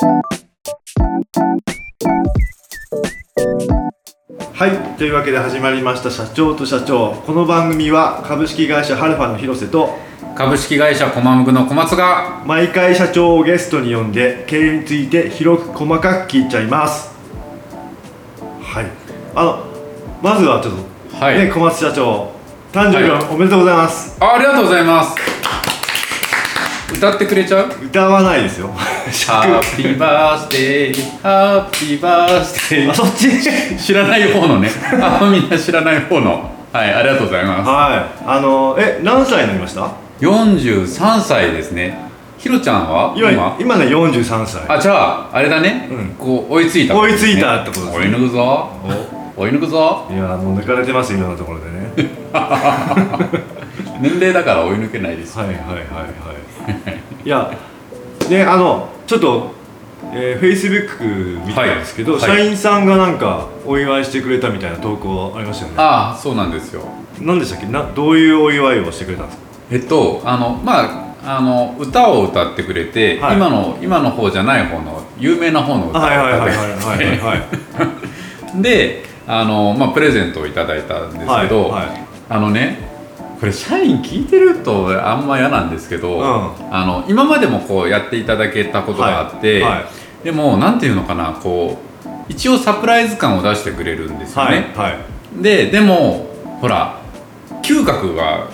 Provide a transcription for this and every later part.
はいというわけで始まりました社長と社長。この番組は株式会社ハルファの広瀬と株式会社コマムクの小松が毎回社長をゲストに呼んで経営について広く細かく聞いちゃいます。はい。あのまずはちょっと、はい。ね小松社長誕生日はい。おめでとうございます、あありがとうございます。歌ってくれちゃう？歌わないですよハッピーバースデーハッピーバースデあそっち？ー知らない方のね。あみんな知らない方の。はいありがとうございまはい。あのえ何歳になりました？す43歳ですね。ひろちゃんは？今今？ね43歳。あじゃああれだね、うん。こう追いついた、追いついたってことですね。追い抜くぞ。追い抜くぞ。いやもう抜かれてます今のところでね。年齢だから追い抜けないですはいはいはいはい。いやねあのちょっと、えー、Facebook 見たんですけど、はい。社員さんがなんかお祝いしてくれたみたいな投稿ありましたよね。ああそうなんですよ。何でしたっけ？などういうお祝いをしてくれたんですか？えっとあのまああの歌を歌ってくれて、はい。今の今の方じゃない方の有名な方の歌をはいはいはいはい歌ってはいはい。であの、まあ、プレゼントをいただいたんですけど、はいはい。あのねこれ社員聞いてるとあんま嫌なんですけど、うん。あの今までもこうやっていただけたことがあって、はいはい。でもなんていうのかなこう一応サプライズ感を出してくれるんですよね、ででもほら嗅覚が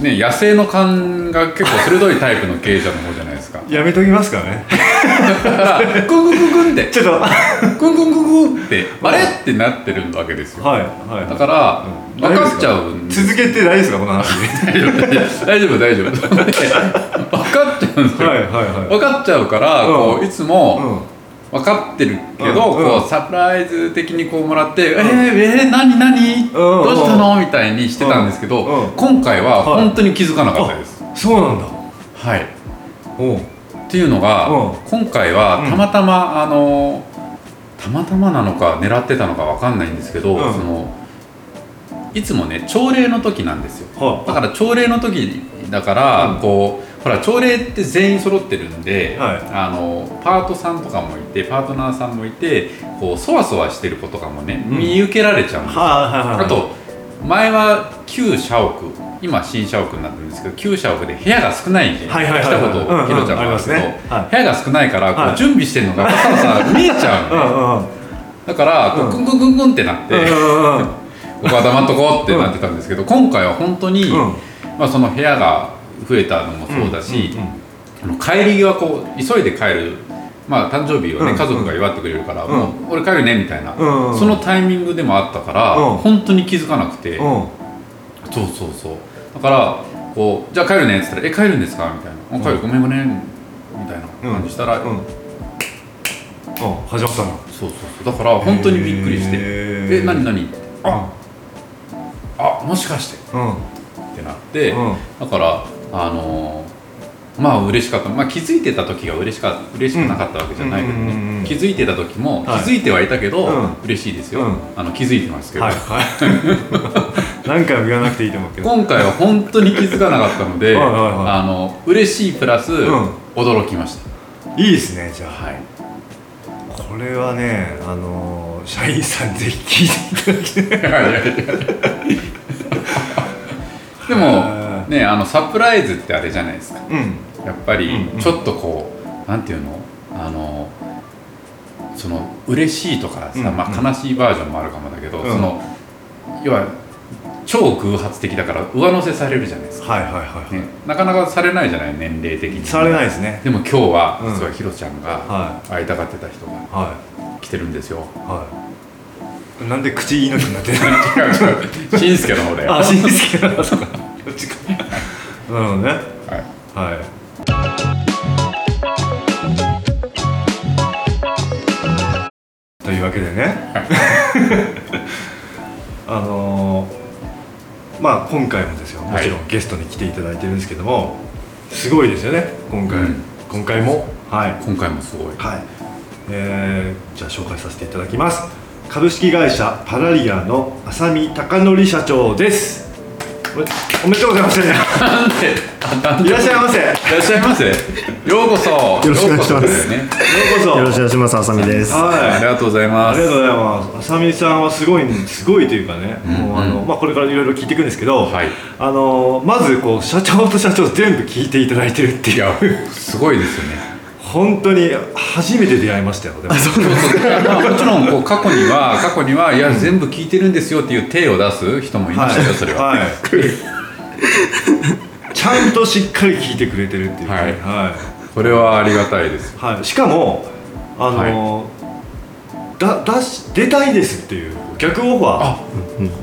ね野生の勘が結構鋭いタイプの経営者の方じゃないですか。やめときますかね。グングングングンって。ちょっと。はいグングングンって。あれってなってるわけですよ。はいだからうん。分かっちゃうん。です続けて大丈夫ですかこの話。大丈夫大丈夫で 分かっちゃうんですよ、はいはいはい。分かっちゃうから、こうういつも、うん。分かってるけど、うんこうサプライズ的にこうもらって「えー、えー、何何、どうしたの?」みたいにしてたんですけど、うん。うん。今回ははい。本当に気づかなかったです。そうなんだ。はい、っていうのが、う。ん今回はうん。たまたま、あのたまたまなのか狙ってたのかわかんないんですけど、うん。そのいつもね朝礼の時なんですよ。はだから朝礼の時だから、うん。こうほら朝礼って全員揃ってるんで、はい。あのパートさんとかもいてパートナーさんもいてこうそわそわしてる子とかもね、うん。見受けられちゃうんですよ。あと前は旧社屋今新社屋になってるんですけど旧社屋で部屋が少ないんで、来たことひろちゃんもあるんですけど、部屋が少ないからこう、はい。準備してるのがさらさら見えちゃうんうんだからこううングングングンってなって、うんうんうんここは黙っとこうってなってたんですけど、今回は本当に、うん。まあ、その部屋が増えたのもそうだし、帰り際こう急いで帰る、まあ、誕生日をね、うん。家族が祝ってくれるから、うん。もう俺帰るねみたいな、そのタイミングでもあったから、うん。本当に気づかなくて、うん。そうそうそう。だからこう「じゃあ帰るね」っつったら「え帰るんですか?」みたいな「あ帰るごめんごめん」みたいな感じしたら、うん。うん始まったんだそうそうそう。だから本当にびっくりして「へー。え何何?」ああもしかして。うん。ってなって、うん。だからあのーまあ嬉しかった、まあ、気づいてた時が嬉しか嬉しくなかったわけじゃないけどうん。うんうんうんね気づいてた時も気はい。づいてはいたけど、うん。嬉しいですよ、うん。あの気づいてますけど、はいはい。何回も言わなくていいと思うけど。今回は本当に気づかなかったのではいはいはい。あの嬉しいプラス、ん。驚きましいいですねじゃた、はい、あこれはねあのー社員さんぜひ聞いていただきたい。でもへねあのサプライズってあれじゃないですか。うんやっぱりうんうん。ちょっとこう、なんていうの？あのその嬉しいとかさ、うんうん。まあ、悲しいバージョンもあるかもだけど、うん。その要は超偶発的だから上乗せされるじゃないですか、はいはいはい、ね、なかなかされないじゃない？年齢的に。されないですね。でも今日はうん。実はヒロちゃんがは会いたがってた人が来てるんですよ。いはい。なんで口命になってる違う違う。しんすけの方だよ。あしんすけだそうかこっちか。なるほどね。はい。はいというわけでね。あのーまあ今回もですよ。もちろんゲストに来ていただいてるんですけどもすごいですよね。今回、うん。今回も。はい。今回もすごい。はい、えーじゃあ紹介させていただきます。株式会社パラリアの浅見貴則社長ですおめでとうございます。いらっしゃいませ。よいらっしゃいませようこそよろしくお願いしますうこそですねうこそ。よろしくお願いします。あさみです。あはい。りがとうございますありがとうございます。あさみさんはすごいすごいというかね、もうあのまあこれからいろいろ聞いていくんですけど、はいあのまずこう社長と社長全部聞いていただいてるっていうすごいですよね本当に初めて出会いましたよ。でも。もちろんこう過去には 過去にはいや全部聞いてるんですよっていう手を出す人もいましたよ、それは、はい。ちゃんとしっかり聞いてくれてるっていうね。はい。はい。これはありがたいです。はい、しかもあの、だだし出たいですっていう逆オファー。あ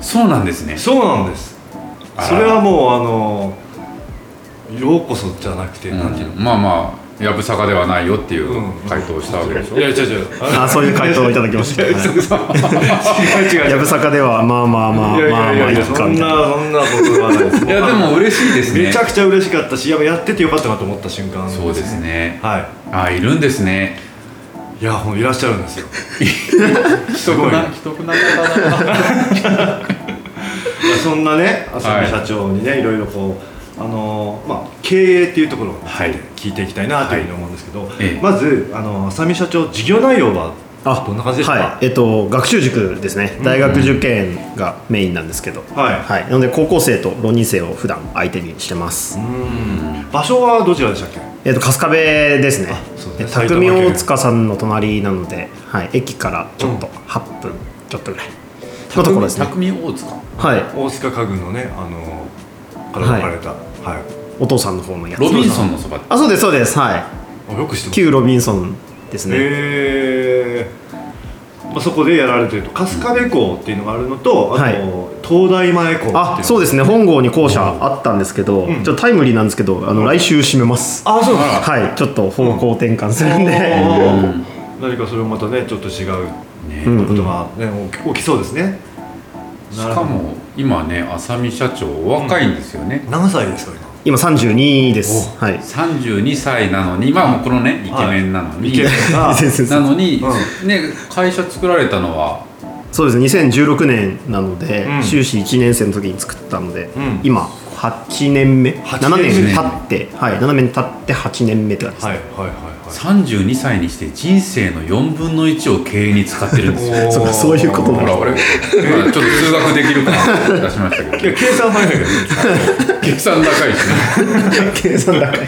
そうなんですね。そうなんです。それはもうあのようこそじゃなくて、うん。なんていうの。まあまあやぶさかではないよっていううん。回答をしたわけでしょ、いや違う違う。あ、そういう回答をいただきました。はい違う。違うやぶさかではまあまあまあまあまあいやいやいやくかみたいな。そんなそんなことはないです。いやでも嬉しいですね。めちゃくちゃ嬉しかったしやっぱやっててよかったなと思った瞬間。そうですね。はい。あいるんですね。いやほんいらっしゃるんですよ。すごい。な既得な方だな。いやそんなね浅見社長にね、い、ろいろこうあのーまあ経営っていうところを、ねはい。聞いていきたいなというふうに思うんですけど、ええ。まずあの浅見社長事業内容はあどんな感じですか、はい、えっと学習塾ですね。大学受験がメインなんですけど、はい。はい。なので高校生と浪人生を普段相手にしてます。うん。場所はどちらでしたっけ？えっと春日部ですね。ね。匠県。大塚さんの隣なので、はい。駅からちょっと8分ちょっとぐらいのところですね。匠大塚？はい。大塚家具のねあのーから分かれたはい、お父さんの方のやつ。ロビンソンのそばあ、そうですそうです。はい。あよく知ってます。旧ロビンソンですね。へえまあ、そこでやられてると。春日部校っていうのがあるのと、あと、はい。東大前校っていうあそうですね。本郷に校舎あったんですけど、ん。ちょっとタイムリーなんですけどあの来週閉めます。あそうなんだはい。ちょっと方向転換するんで、うん。何かそれもまたねちょっと違うねうんことが、ね起きそうですねしかも今ね浅見社長お若いんですよね、何歳ですか今？32です。はい。32歳なのにまあもうこのねイケメンなのに、イケメンが 先生なのに、うね会社作られたのはそうですね2016年なので、うん。修士1年生の時に作ったので、うん。今8年目？8 7年経って。はい7年経って8年目って感じです、はいはいはいはい。32歳にして人生の4分の1を経営に使ってるんですよ。そうかそういうことなんだほら俺。今ちょっと数学できるかな出しましたけど。い や計算早いけどね。計算高い。しね計算高い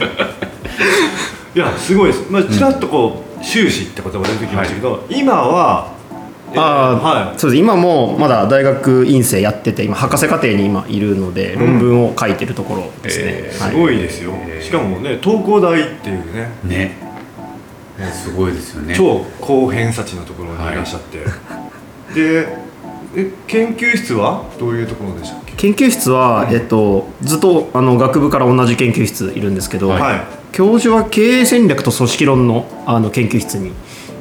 いやすごいです、まあ、ちらっとこう修士って言葉が出てきましたけど、今はえーあーはい。そうです。今もまだ大学院生やってて今博士課程に今いるので、論文を書いてるところですね、えーはい。すごいですよ、えーしかもね東工大っていうね。ね。すごいですよね。超高偏差値のところにいらっしゃって、でえ研究室は？どういうところでしたっけ？研究室は、えっと、ずっとあの学部から同じ研究室いるんですけど、はい。教授は経営戦略と組織論のあの研究室に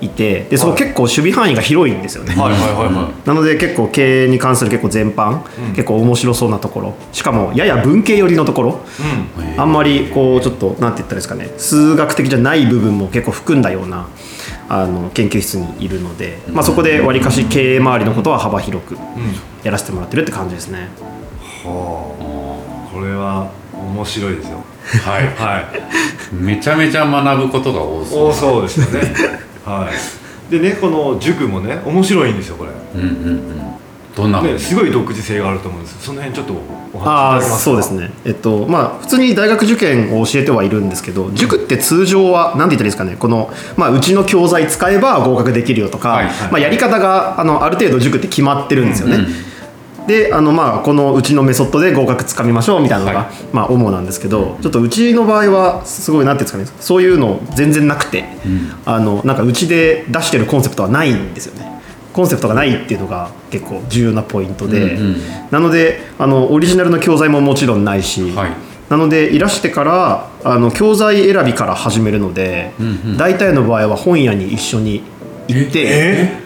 いてでそこはい。結構守備範囲が広いんですよね、はいはいはいは なので結構経営に関する結構全般、うん。結構面白そうなところ。しかもやや文系寄りのところ。い、うん。えーあんまりこうちょっとなんて言ったらいいですかね。数学的じゃない部分も結構含んだようなあの研究室にいるので、まあ、そこでわりかし経営周りのことは幅広くうん。やらせてもらってるって感じですね。はあ。これは面白いですよ。はいはい。めちゃめちゃ学ぶことが多そう。多そうですよねはい。でねこの塾もね面白いんですよこれ。うんうんうん。どんなね、すごい独自性があると思うんです。その辺ちょっとおああ話しいただけますか？そうですね。えっとまあ普通に大学受験を教えてはいるんですけど塾って通常は何て言ったらいいですかね？この、まあ、うちの教材使えば合格できるよとか、はいはいまあ、やり方があのある程度塾って決まってるんですよね、うんであのまあこのうちのメソッドで合格つかみましょうみたいなのが、はい。まあ主なんですけどちょっとうちの場合はすごいなんていうんですかねそういうの全然なくて、あのなんかうちで出してるコンセプトはないんですよね。コンセプトがないっていうのが結構重要なポイントで、うんうん。なのであのオリジナルの教材ももちろんないし、はい。なのでいらしてからあの教材選びから始めるので、うんうん。大体の場合は本屋に一緒に行って、え？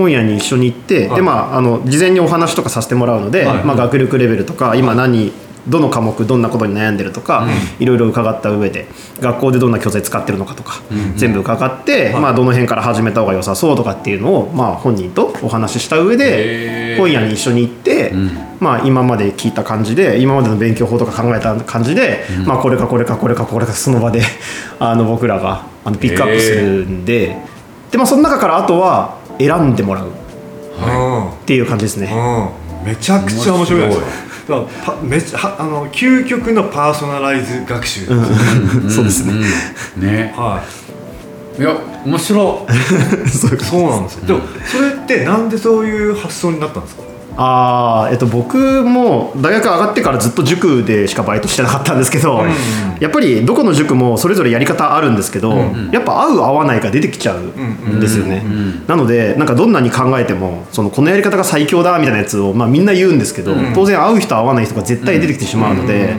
本屋に一緒に行って、はい。でまああの事前にお話とかさせてもらうので、はい。まあ、学力レベルとか今何どの科目どんなことに悩んでるとか、いろいろ伺った上で学校でどんな教材使ってるのかとか、全部伺って、まあ、どの辺から始めた方が良さそうとかっていうのを、まあ、本人とお話しした上で本屋に一緒に行って、ん。まあ、今まで聞いた感じで今までの勉強法とか考えた感じで、まあ、これかこれかこれかこれかその場であの僕らがあのピックアップするんで,、でまあ、その中からあとは選んでもらう。っうていう感じですね。ん。うん。めちゃくちゃ面白い。めちゃはあの究極のパーソナライズ学習。です、そうですね。うん。ね。はい。や面白 そうなんですよ。でもそれってなんでそういう発想になったんですか？あーえっと、僕も大学上がってからずっと塾でしかバイトしてなかったんですけど、やっぱりどこの塾もそれぞれやり方あるんですけど、やっぱ合う合わないが出てきちゃうんですよね、なのでなんかどんなに考えてもそのこのやり方が最強だみたいなやつを、まあ、みんな言うんですけど、当然合う人合わない人が絶対出てきてしまうので。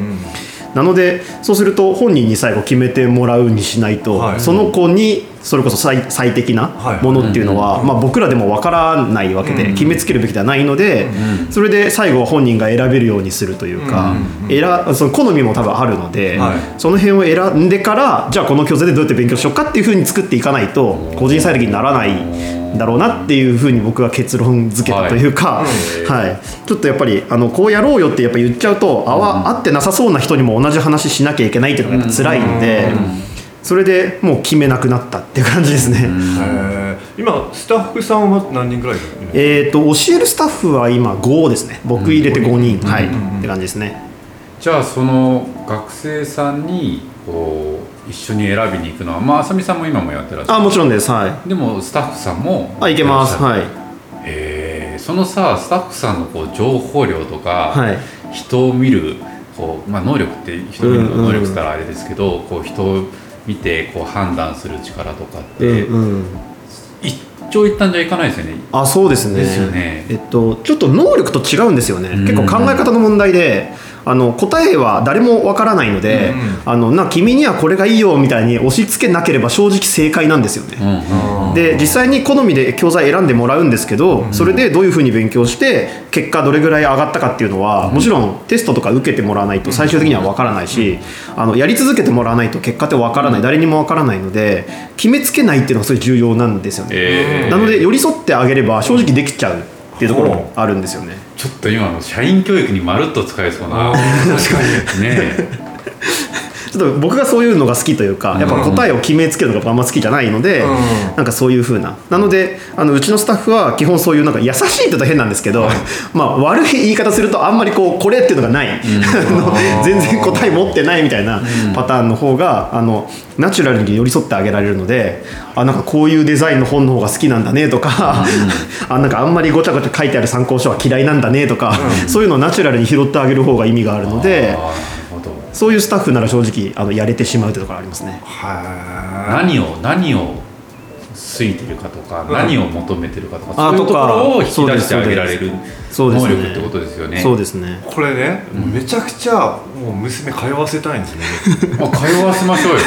なのでそうすると本人に最後決めてもらうにしないと、はい。その子にそれこそ最最適なはい。ものっていうのは、まあ、僕らでもわからないわけで、決めつけるべきではないので、それで最後は本人が選べるようにするというか、選その好みも多分あるので、はい。その辺を選んでからじゃあこの教材でどうやって勉強しようかっていうふうに作っていかないと個人最適にならないんだろうなっていうふうに僕は結論付けたというか、はい。ちょっとやっぱりあのこうやろうよってやっぱ言っちゃうと合わ合ってなさそうな人にも同じ話しなきゃいけないっていうのがやっぱ辛いんで。それでもう決めなくなったっていう感じですね。今スタッフさんは何人ぐらいえー、と教えるスタッフは今5ですね。僕入れて5人、はい、って感じですね。じゃあその学生さんにこう一緒に選びに行くのはまあ浅見さんも今もやってらっしゃる。あもちろんです。はい。でもスタッフさんもあいけます。はい。へえそのさスタッフさんのこう情報量とか、はい。人を見るこう、まあ、能力って人を見るの能力って言ったらあれですけど、こう人を見てこう判断する力とかって、うんうん。一長一短じゃいかないですよね。あそうですね。ですよね。えっと、ちょっと能力と違うんですよね、ん。結構考え方の問題であの答えは誰もわからないので、うんうん。あのな君にはこれがいいよみたいに押し付けなければ正直正解なんですよね、うんうん。で実際に好みで教材選んでもらうんですけど、それでどういうふうに勉強して結果どれぐらい上がったかっていうのは、もちろんテストとか受けてもらわないと最終的には分からないし、あのやり続けてもらわないと結果って分からない、誰にも分からないので決めつけないっていうのがすごい重要なんですよね、えー。なので寄り添ってあげれば正直できちゃうっていうところもあるんですよね。ちょっと今の社員教育にまるっと使えそうな確かに。ねえちょっと僕がそういうのが好きというかやっぱ答えを決めつけるのがあんま好きじゃないので、うん。なんかそういう風な。なのであのうちのスタッフは基本そういうなんか優しいって言うと変なんですけど、まあ悪い言い方するとあんまりこうこれっていうのがない、あの全然答え持ってないみたいなパターンの方があのナチュラルに寄り添ってあげられるのであなんかこういうデザインの本の方が好きなんだねとか、あなんかあんまりごちゃごちゃ書いてある参考書は嫌いなんだねとか、そういうのをナチュラルに拾ってあげる方が意味があるので。そういうスタッフなら正直あのやれてしまうというところありますね。は何を何を好いてるかとか、うん。何を求めてるかとかあそういうところを引き出してあげられる能力ってことですよね。そうですね。いこれね、もうめちゃくちゃもう娘通わせたいんですね。まあ、通わせましょうよ。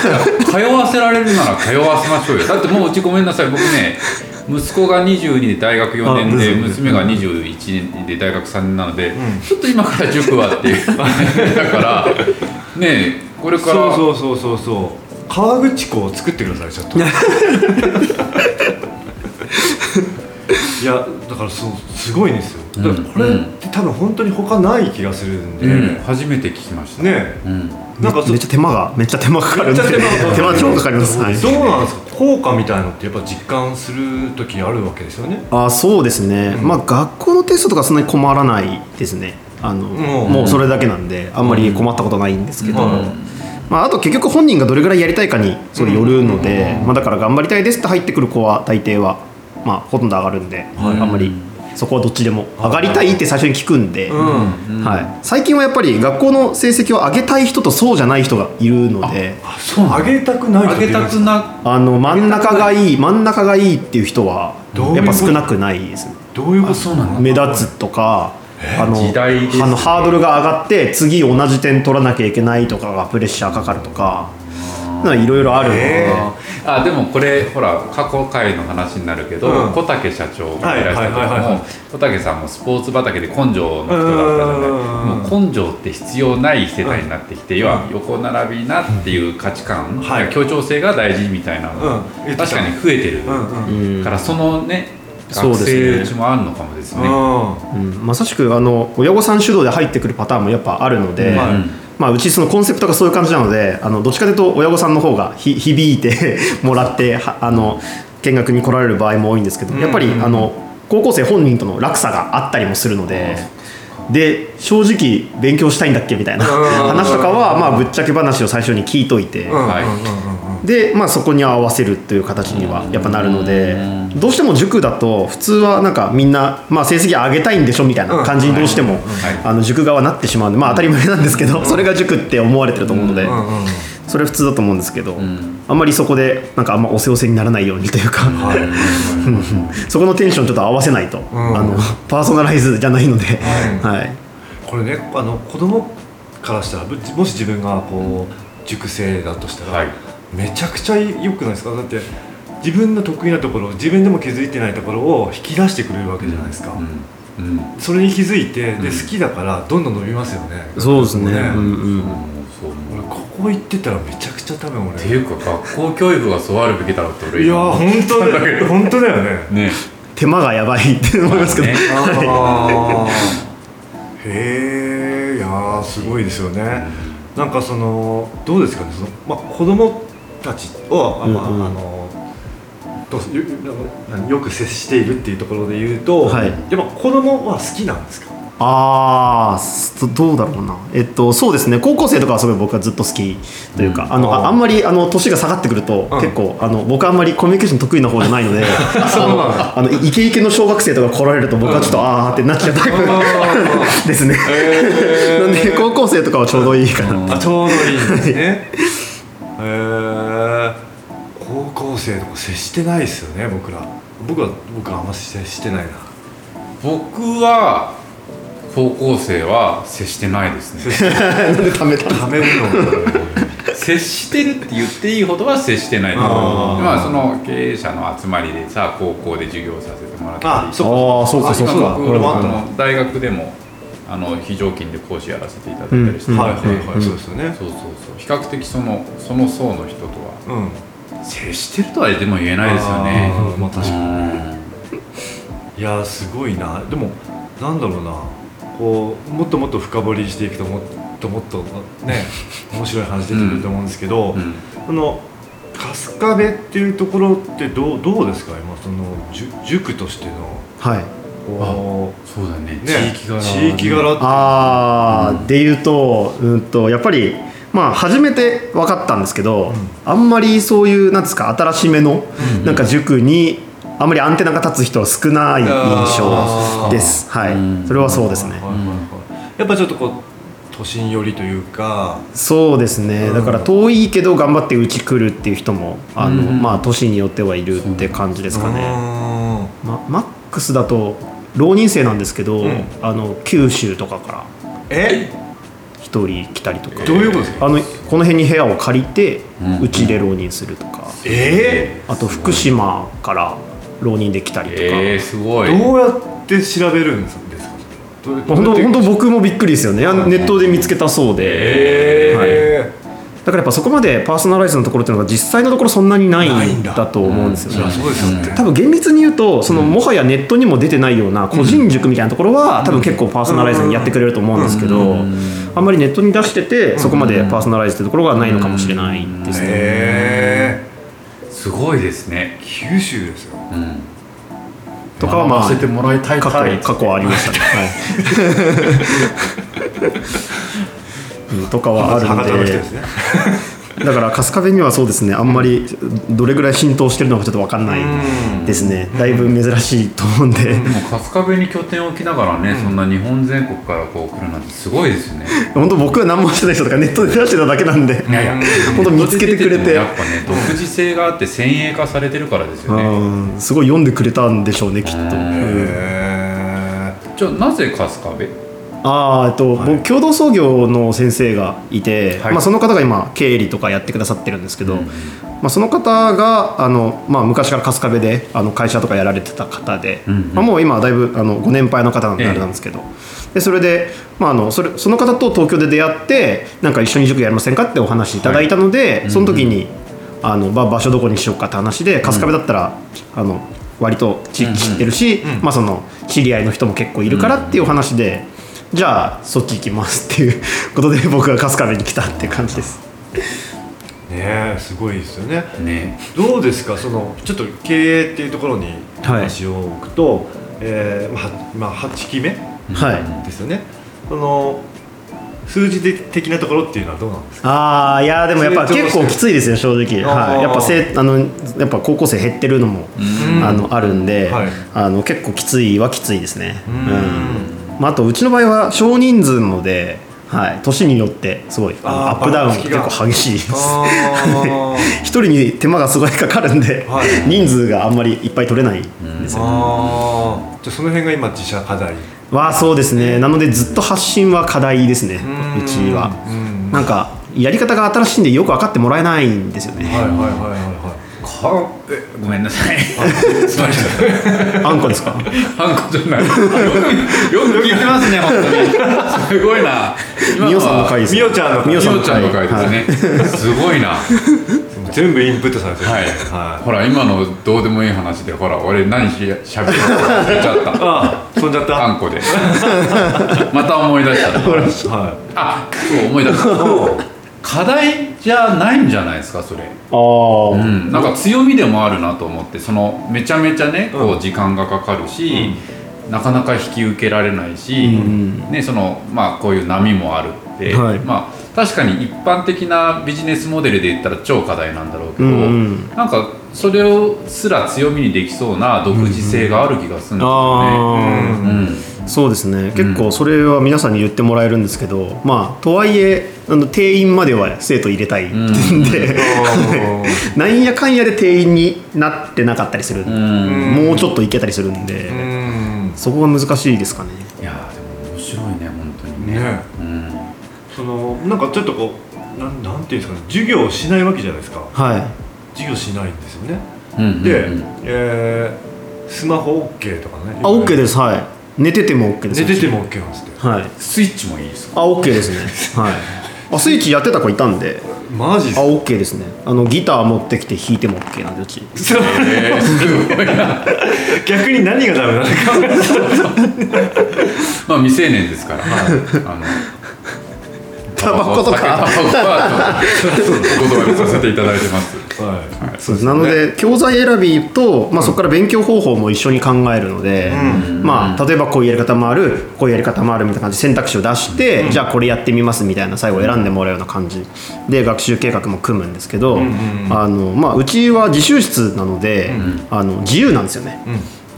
通わせられるなら通わせましょうよ。だってもううちごめんなさい。僕ね息子が22で大学4年で娘が21年で大学3年なので、ん。ちょっと今から塾はっていう。だからねえこれからそうそうそうそうそう。川口湖を作ってくださいちょっと。いやだからそうすごいんですよ。だからこれって多分本当に他ない気がするんで、うん。初めて聞きました、ね。うん、なんかそめっちゃ手間がめっちゃ手間かかるんで。めっちゃ手間かかる手間超かかります。はい。どうなんですか？効果みたいのってやっぱ実感する時あるわけですよね。あそうですね、まあ学校のテストとかそんなに困らないですね。あの、うん。もうそれだけなんであんまり困ったことないんですけど、うん。まあ、あと結局本人がどれぐらいやりたいかにそれよるので、まあ、だから頑張りたいですって入ってくる子は大抵は、まあ、ほとんど上がるんで、はい。あんまりそこはどっちでも。上がりたいって最初に聞くんで、うん。はい、最近はやっぱり学校の成績を上げたい人とそうじゃない人がいるので。あそう上げたくない人上げたくなあの真ん中がいい真ん中がいいっていう人はやっぱ少なくないです。ねどういうことあそうなんだ？目立つとかあの時代ですね。あのハードルが上がって次同じ点取らなきゃいけないとかがプレッシャーかかるとかいろいろあるので、えーあでもこれほら過去回の話になるけど、うん。小竹社長がいらした時はいはいはいはい。も小竹さんもスポーツ畑で根性の人だったのでうんもう根性って必要ない世代になってきて、要は横並びなっていう価値観、はい。協調性が大事みたいなのが、確かに増えてる、うんうんうん。からそのね学そうですね。生うちもあるのかもですね。うん。まさしくあの親御さん主導で入ってくるパターンもやっぱあるので、はいまあ、うちそのコンセプトがそういう感じなのであのどっちかというと親御さんの方がひ響いて もらってはあの見学に来られる場合も多いんですけどやっぱりあの高校生本人との落差があったりもするので。で正直勉強したいんだっけみたいなうん。話とかはまあぶっちゃけ話を最初に聞いといて、で、まあ、そこに合わせるという形にはやっぱなるのでどうしても塾だと普通はなんかみんな、まあ、成績上げたいんでしょみたいな感じにどうしてもはい。あの塾側なってしまうんでまあ当たり前なんですけどそれが塾って思われてると思うのでうんうんうん。それ普通だと思うんですけどん。あんまりそこでなんかあんまおせおせにならないようにというかはい。そこのテンションちょっと合わせないとん。あのパーソナライズじゃないのではい。これねあの子供からしたらぶもし自分がこう塾生だとしたら、はいめちゃくちゃ良くないですか？だって自分の得意なところ自分でも気づいてないところを引き出してくれるわけじゃないですか、うん。うん。それに気づいてでうん。好きだからどんどん伸びますよね。そうですね。ね。うんうんそう俺ここ行ってたらめちゃくちゃ多分って俺いうか学校教育がそうあるべきだろうって俺いやー本当だよ。本当だよね。ね。手間がやばいって思いますけど。ね。あー。へえいやーすごいですよね、なんかそのどうですかね？その、まあ、子供たちを、あまあうんうん。あのよく接しているっていうところで言うと、はい。でも子供は好きなんですか？ああすどうだろうな。えっとそうですね。高校生とかはすごい僕はずっと好きというか、あのあー。ああんまりあの年が下がってくると、うん。結構あの僕はあんまりコミュニケーション得意な方じゃないので あのイケイケの小学生とか来られると僕はちょっと、ああってなっちゃうタイプですね、なんで高校生とかはちょうどいいかな、あちょうどいいですね生とか接してないですよね僕ら。僕は僕はあんま接してないな。僕は高校生は接してないですね。なんで貯めたためるの？接してるって言っていいほどは接してない。と思うあー。まあその経営者の集まりでさ高校で授業させてもらったり。あそああそうかそうあか。大学でもあの非常勤で講師やらせていただいたりして。うん。はいはいはい、うんそうですよね。そうそうそう。比較的そのその層の人とはうん接してるとはでも言えないですよね。まあ確かにうん。いやーすごいな。でもなんだろうな。こうもっともっと深掘りしていくともっともっとね 面白い話出てくると思うんですけど、うんこの春日部っていうところってどうどうですか？今そのじゅ塾としての。はい。こそうだね。うね地域柄。地域柄ってあーで言うと,、うん、とやっぱりまあ初めて分かったんですけど、あんまりそういうなんですか新しめの、なんか塾にあんまりアンテナが立つ人は少ない印象です。はい、うん。それはそうですね、やっぱちょっとこう都心寄りというか。そうですね。うん。だから遠いけど頑張ってうち来るっていう人もあの、うん。まあ都市によってはいるって感じですかね、ね。ま、マックスだと浪人生なんですけど、うん。あの九州とかから。え？一人来たりとか？どういうことですか？あのこの辺に部屋を借りてうん。うちで浪人するとか、えあと福島から浪人できたりとか、えー、すごい。ー、どうやって調べるんですか？本当本当僕もびっくりですよね。あネットで見つけたそうで、えだからやっぱそこまでパーソナライズのところっていうのが実際のところそんなにないんだと思うんですよね。うですよね。多分厳密に言うとそのもはやネットにも出てないような個人塾みたいなところは多分結構パーソナライズにやってくれると思うんですけどあんまりネットに出しててそこまでパーソナライズってところがないのかもしれないですね。へすごいですね。ー九州ですよ。うん。とかはまあ学ばせてもらいたい。過去はい過去はありましたね。はい。うん。とかはある博多のので人ですねだから春日部にはそうですねあんまりどれぐらい浸透してるのかちょっと分かんないですね。だいぶ珍しいと思うんで。でも春日部に拠点を置きながらね、そんな日本全国からこう来るなんてすごいですよね。本当僕は何もしてない人とかネットで出してただけなんで。いやいや。本当見つけてくれて。やっぱね独自性があって先鋭化されてるからですよね。うん。すごい読んでくれたんでしょうねきっと、うんうんへじゃあなぜ春日部？あーえっと、はい。僕共同創業の先生がいて、はい。まあ、その方が今経理とかやってくださってるんですけど、うん。まあ、その方があの、まあ、昔から春日部であの会社とかやられてた方で、うんうん。まあ、もう今はだいぶあのご年配の方なんでええあれなんですけど、でそれで、まあ、あのそれその方と東京で出会ってなんか一緒に塾やりませんかってお話いただいたので、その時にあの、ば場所どこにしようかって話で春日部だったら、あの割と知知ってるし、まあ、その知り合いの人も結構いるからっていう話で、じゃあそっち行きますっていうことで僕が春日部に来たっていう感じです。ねえすごいですよね。ね。どうですか？そのちょっと経営っていうところに話を置くと、えーまあはまあ、8期目はい。ですよね。その数字的なところっていうのはどうなんですか？ああいやでもやっぱ結構きついですよ正直、はい、やっぱせあのやっぱ高校生減ってるのも、うん。あのあるんで、はい。あの結構きついはきついですね。うん。うんまあ、あとうちの場合は少人数なので、はい、年によってすごいアップダウンが。構激しいです。あ 一人に手間がすごいかかるんで、はい。人数があんまりいっぱい取れないんですーよ、あー。じゃあその辺が今自社課題。はそうですね。なのでずっと発信は課題ですね。うちは。うん。なんかやり方が新しいんでよく分かってもらえないんですよね、はいはいはいはいえごめんなさい。すいません。あんこですか？ハンコじゃない。よくよく聞いてますね本当に。すごいな。今みおさんの回ですみおちゃんのみおみおさんのちゃんの回ですね、すごいな。全部インプットされてる。はい、はほら今のどうでもいい話でほら俺何ししゃべるか言っちゃった。あ飛んじゃった。あんこで。また思い出した。はあそう思い出した課題じゃないんじゃないですかそれ。ああ、うん、なんか強みでもあるなと思ってそのめちゃめちゃねこうん。う時間がかかるし、なかなか引き受けられないし、ん。ね、そのまあこういう波もあるって、はい。まあ確かに一般的なビジネスモデルで言ったら超課題なんだろうけど、うんうん。なんかそれをすら強みにできそうな独自性がある気がするんですよね。うんそうですね。結構それは皆さんに言ってもらえるんですけど、まあとはいえあの定員までは生徒入れたいんで、なんやかんやで定員になってなかったりする、うん。もうちょっといけたりするんで、うん。そこが難しいですかね。いやーでも面白いね本当にね。ね。うん。そのなんかちょっとこうなんなんていうんですかね。授業をしないわけじゃないですか。はい。授業しないんですよね。うんで、うんうん。えースマホ OK とかね。あ OK です。はい寝てても OK です。寝てても OK なんですって。はい。スイッチもいいですか？あ OK ですね。はい。あスイッチやってた子いたんで。あマジっすか？OK ですね。あのギター持ってきて弾いても OK なんでうち。そうえー、すごいな。逆に何がダメなのか？まあ未成年ですから、あのタバコとか。タバコはお断りさせていただいてます。はい。そうですなので教材選びと、まあ、そこから勉強方法も一緒に考えるので、まあ、例えばこういうやり方もあるこういうやり方もあるみたいな感じで選択肢を出して、じゃあこれやってみますみたいな最後選んでもらうような感じ。で学習計画も組むんですけど、あのまあ、うちは自習室なので、あの自由なんですよね。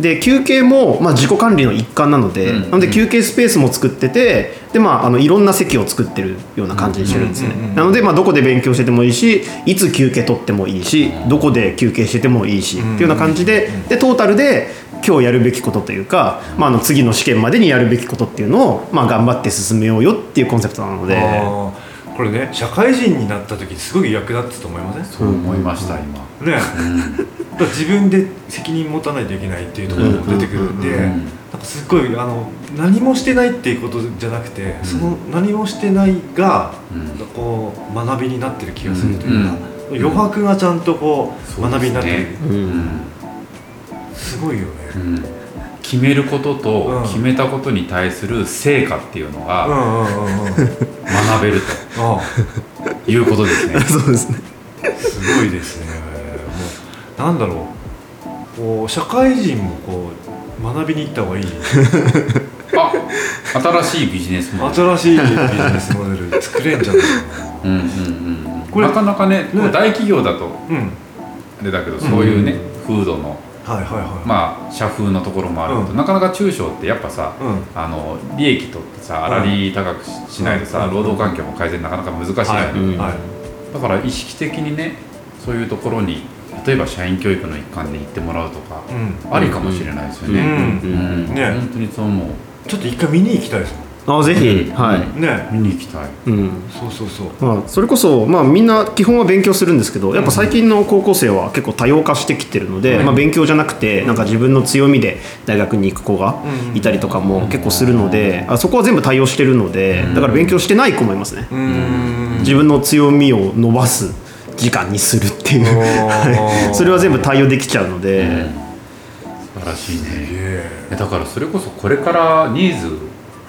で休憩も、まあ、自己管理の一環なので、うん。なので休憩スペースも作っててで、まあ、あのいろんな席を作ってるような感じにしてるんですね、なので、まあ、どこで勉強しててもいいしいつ休憩取ってもいいしどこで休憩しててもいいし、っていうような感じででトータルで今日やるべきことというか、まあ、あの次の試験までにやるべきことっていうのを、まあ、頑張って進めようよっていうコンセプトなので。これね社会人になった時すごい役立つと思いません？そう思いました、今。ね、自分で責任持たないといけないっていうところも出てくるんで、うんうんうんなんかすっごいあの何もしてないっていうことじゃなくて、その何もしてないが、うん。こう学びになってる気がするというか、余白がちゃんとこう学びになってる、うん。すごいよね、うん。決めることうん。と決めたことに対する成果っていうのうん、が学べるあということですね。そうですね。すごいですねなんだろう。こう社会人もこう学びに行った方がいい。あ新しいビジネスモデル。新しいビジネスモデル作れんじゃない？かうんうんうんうん。これなかなかね、ね。大企業だとなうん。あれだけどそういうね、風土のはいはいはいまあ社風のところもあるけど、うん。なかなか中小ってやっぱさ、うん。あの利益取ってさ粗利高くししないとさ、うん。労働環境も改善なかなか難しいじゃうんはい。だから意識的にねそういうところに例えば社員教育の一環で行ってもらうとか、うん。ありかもしれないですよね、ね。本当にそう思う。ちょっと一回見に行きたいですあぜひ、うん。はい、ね。見に行きたい。うん。そうそうそう。まあ、それこそ、まあ、みんな基本は勉強するんですけどやっぱ最近の高校生は結構多様化してきてるので、まあ、勉強じゃなくてなんか自分の強みで大学に行く子がいたりとかも結構するのであそこは全部対応してるのでだから勉強してない子もいますね。うーん。自分の強みを伸ばす時間にするっていう。それは全部対応できちゃうので、素晴らしいね。え。えだからそれこそこれからニーズ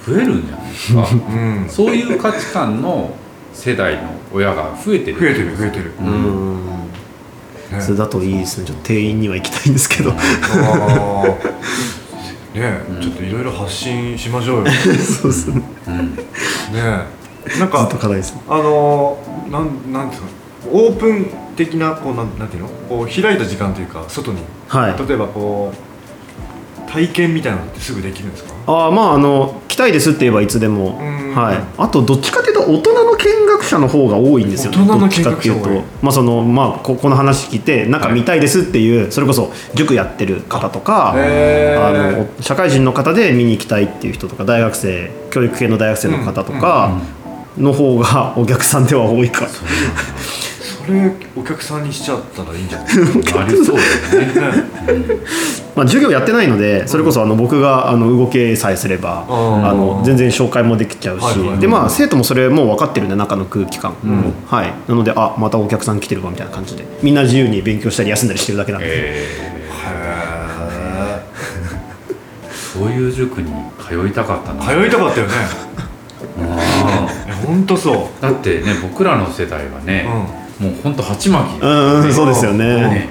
増えるんじゃないですか。うん。そういう価値観の世代の親が増えてる増えてる増えてる。ううん。んね。それだといいですね。ちょっと店員には行きたいんですけど。あー。ねえちょっといろいろ発信しましょうよ。ね そうですね。うん。え。なんずっかと課題ですあのーなんなんですかオープン的なこうなんなんていうの？こう開いた時間というか外に。はい。例えばこう体験みたいなのってすぐできるんですか？ああまああの来たいですって言えばいつでも。うん。はい。あとどっちかというと大人の見学者の方が多いんですよね大人のどっちかっていうと。まあそのまあここの話聞いてなんか見たいですっていう、それこそ塾やってる方とかへあー。の社会人の方で見に行きたいっていう人とか大学生教育系の大学生の方とかの方がお客さんでは多いかれお客さんにしちゃったらいいんじゃない？ですかありそうだよね。まあ、授業やってないのでそれこそあの僕があの動けさえすれば、うんあの全然紹介もできちゃうし、でまあ生徒もそれもう分かってるんで中の空気感、ん。はい。なのであまたお客さん来てるわみたいな感じで。みんな自由に勉強したり休んだりしてるだけなんで、えへー。そういう塾に通いたかったな。ー通いたかったよね。あえ本当そう。ーだってね僕らの世代はね、もうほんと鉢巻き、うんうんそうですよね、ね。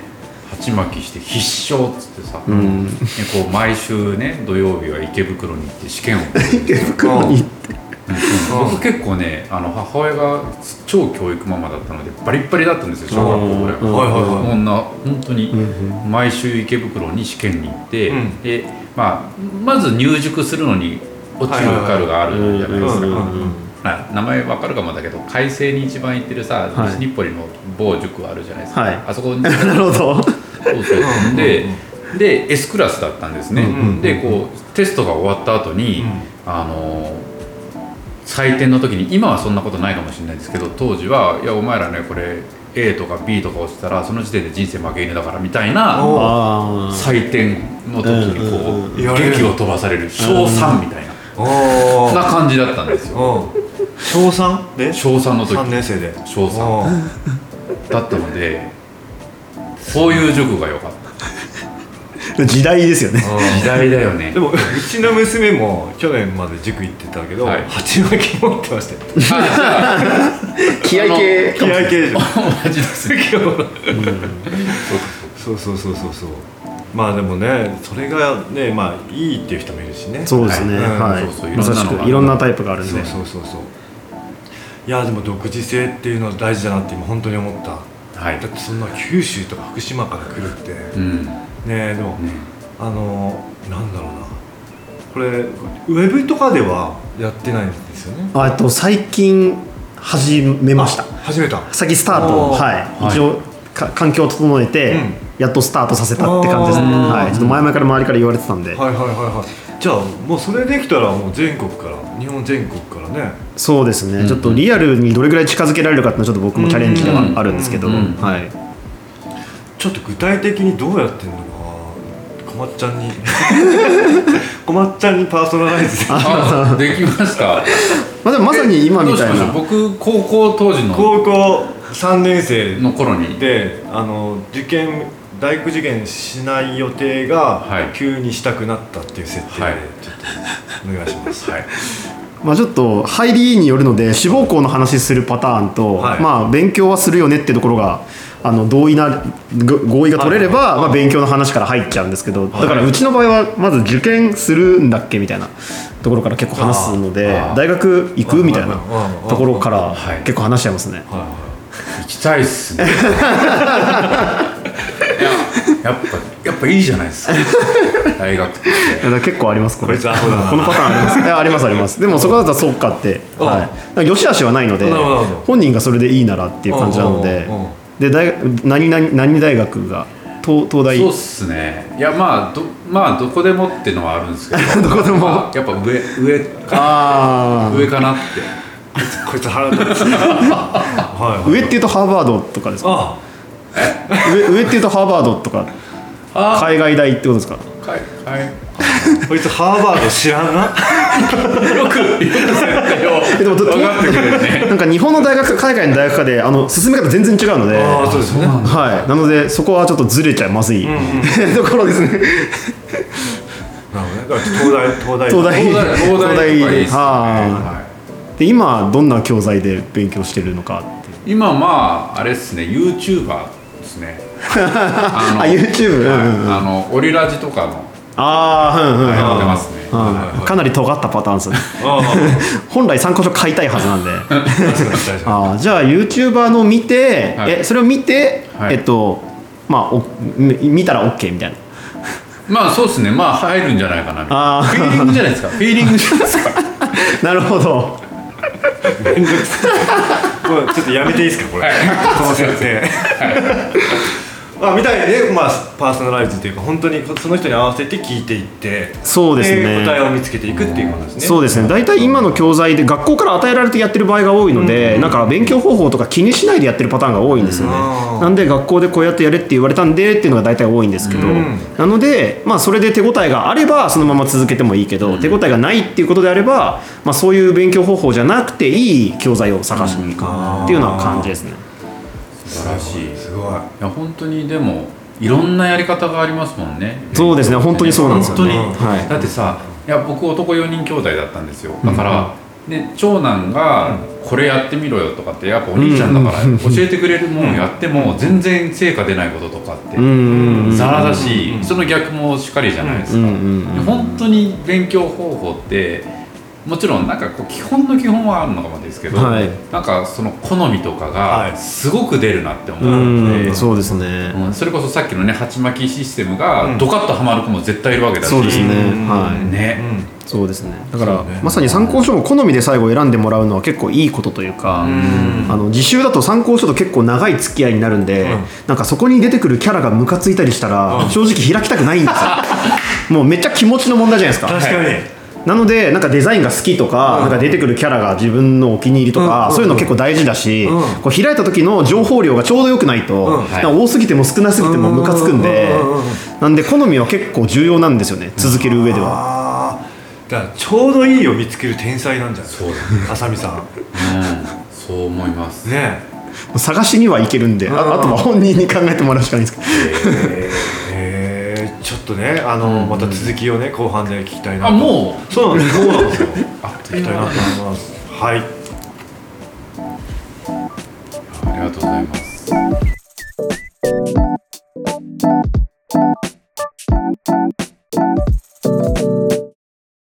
鉢巻きして必勝っつってさ、うん。ねこう毎週ね土曜日は池袋に行って試験を池袋に僕結構ねあの母親が超教育ママだったのでバリッバリだったんですよ小学校ぐらいうん。はいはいはい。こんな本当にうん毎週池袋に試験に行って、うん。で、まあ、まず入塾するのに落ちる受かるがあるじゃないですか、まあ名前わかるかもだけど海星に一番行ってるさはい。西日暮里の某塾あるじゃないですか、はい。あそこに。なるほど。そうそう。でで S クラスだったんですね、うんうんでこうテストが終わった後に、うん。あの採点の時に今はそんなことないかもしれないですけど当時はいやお前らねこれ A とか B とか落ちたらその時点で人生負け犬だからみたいな採点の時にこう劇を飛ばされる小3みたいな。おな感じだったんですよ。うん小三？で？小3の時。三年生で。小3おだったのでそういう塾が良かった。時代ですよね。時代だよね。でもうちの娘も去年まで塾行ってたけどはい。鉢巻き持ってましたよ。気合系。気合系でしょマジです そうそうそうそうそう。まあでもねそれがねまあいいっていう人もいるしね。そうですね。はいはい。そうそういろんなタイプがあるんで。そうそうそうそういやでも独自性っていうのは大事だなって今本当に思った。はい。だってそんな九州とか福島から来るって。うん。ねえでもねあのなんだろうな。これウェブとかではやってないんですよね？あえっと最近始めました。あ始めた。先スタート。はい、はい。一応か環境を整えて、うん。やっとスタートさせたって感じですね。はい。ちょっと前々から周りから言われてたんで、はいはいはいはいじゃあもうそれできたらもう全国から日本全国からね。そうですね、うん。ちょっとリアルにどれぐらい近づけられるかっていうのはちょっと僕もチャレンジではあるんですけど、はい。ちょっと具体的にどうやってんのかこまっちゃんに。こまっちゃんにパーソナライズで。あできました。まあ、でもまさに今みたいな。僕高校当時の。高校3年生の頃に。であの受験大学受験しない予定がはい。急にしたくなったっていう設定ではい。ちょっとお願いします、はい。まあ、ちょっと入りによるので志望校の話するパターンと、はい。まあ、勉強はするよねっていうところがあの同意なご合意が取れれば、はい。まあ、勉強の話から入っちゃうんですけど、だからうちの場合はまず受験するんだっけみたいなところから結構話すので大学行くみたいなところからはい。結構話しちゃいますね。行きたいっすね。い ややっぱやっぱいいじゃないですか。大学って。結構ありますこれ。このパターンあります。ありますあります。でもそこだったらそうかって、うん。はい、だから良し悪しはないので本人がそれでいいならっていう感じなので。で大学何々何大学が東東大？そうっすね。いやまあどまあどこでもっていうのはあるんですけど。どこでも？まあやっぱ上上かあ上かなって。こいつ腹立つ はいはい上っていうとハーバードとかですか？あ 上上っていうとハーバードとかあ海外大ってことですか？はいはいこいつハーバード知らんな？よくよ。く分かってくれるね。なんか日本の大学か海外の大学かであの進め方全然違うので。ああそうですね。はい。なのでそこはちょっとずれちゃまずい、ところですね。なるほどね。だから東大東大。東大。東大東大とかいいっすね。ははい。で今どんな教材で勉強してるのか今まああれですね。YouTuber ですね。ああ YouTube はいあのオリラジとかの。ああうんうんうん。やってますね。はいかなり尖ったパターンですね。あ 本来参考書買いたいはずなんで。あじゃあ YouTuber の見て、はい。えそれを見て、はい。えっとまあ見たら OK みたいな。まあそうですね。まあ入るんじゃないかな。あフィーリングじゃないですか。フィーリングじゃないですか。なるほどちょっとやめていいですかこれ、はい。この先生あみたいで、まあ、パーソナライズというか本当にその人に合わせて聞いていってそうですね。答えを見つけていくっていうことですね。そうですね。大体今の教材で学校から与えられてやってる場合が多いので、なんか勉強方法とか気にしないでやってるパターンが多いんですよね、うん。なんで学校でこうやってやれって言われたんでっていうのが大体多いんですけど、うん。なので、まあ、それで手応えがあればそのまま続けてもいいけど、手応えがないっていうことであれば、まあ、そういう勉強方法じゃなくていい教材を探しに行くっていうような感じですね、素晴らしい。いすごい。や本当にでもいろんなやり方がありますもんね。そうですね。本当にそうなんですよね。本当に、はい。だってさいや僕男4人兄弟だったんですよ。だから、ね、長男がこれやってみろよとかってやっぱお兄ちゃんだからうん。教えてくれるもんやっても全然成果出ないこととかってうん。ざらだしその逆もしっかりじゃないですか、うん。うん。うん。本当に勉強方法ってもちろんなんかこう基本の基本はあるのかもですけど、はい。なんかその好みとかはい。がすごく出るなって思ううので、んそうですね、うんそれこそさっきのね鉢巻きシステムがうん。ドカッとはまる子も絶対いるわけだし、そうですね。うんはい。ね、そうですね。だから、ね。まさに参考書も好みで最後選んでもらうのは結構いいことというか、うん。あの自習だと参考書と結構長い付き合いになるんで、うん。なんかそこに出てくるキャラがムカついたりしたら、うん。正直開きたくないんですよ。もうめっちゃ気持ちの問題じゃないですか。確かに、なのでなんかデザインが好きとか,、うん。なんか出てくるキャラが自分のお気に入りとか、うん。そういうの結構大事だし、うん。こう開いた時の情報量がちょうどよくないと、うん。なんか多すぎても少なすぎてもムカつくんで、なんで好みは結構重要なんですよね続ける上では。だからちょうどいいを見つける天才なんじゃない？そうだね。浅見さん。うん、そう思います。ね探しにはいけるんで、あうん。あとは本人に考えてもらうしかないんですけど。ええー、ちょっとねあの、また続きをね後半で聞きたいなあもう？そうなんですよ。うすよ聞きたいなと思います。はい。ありがとうございます。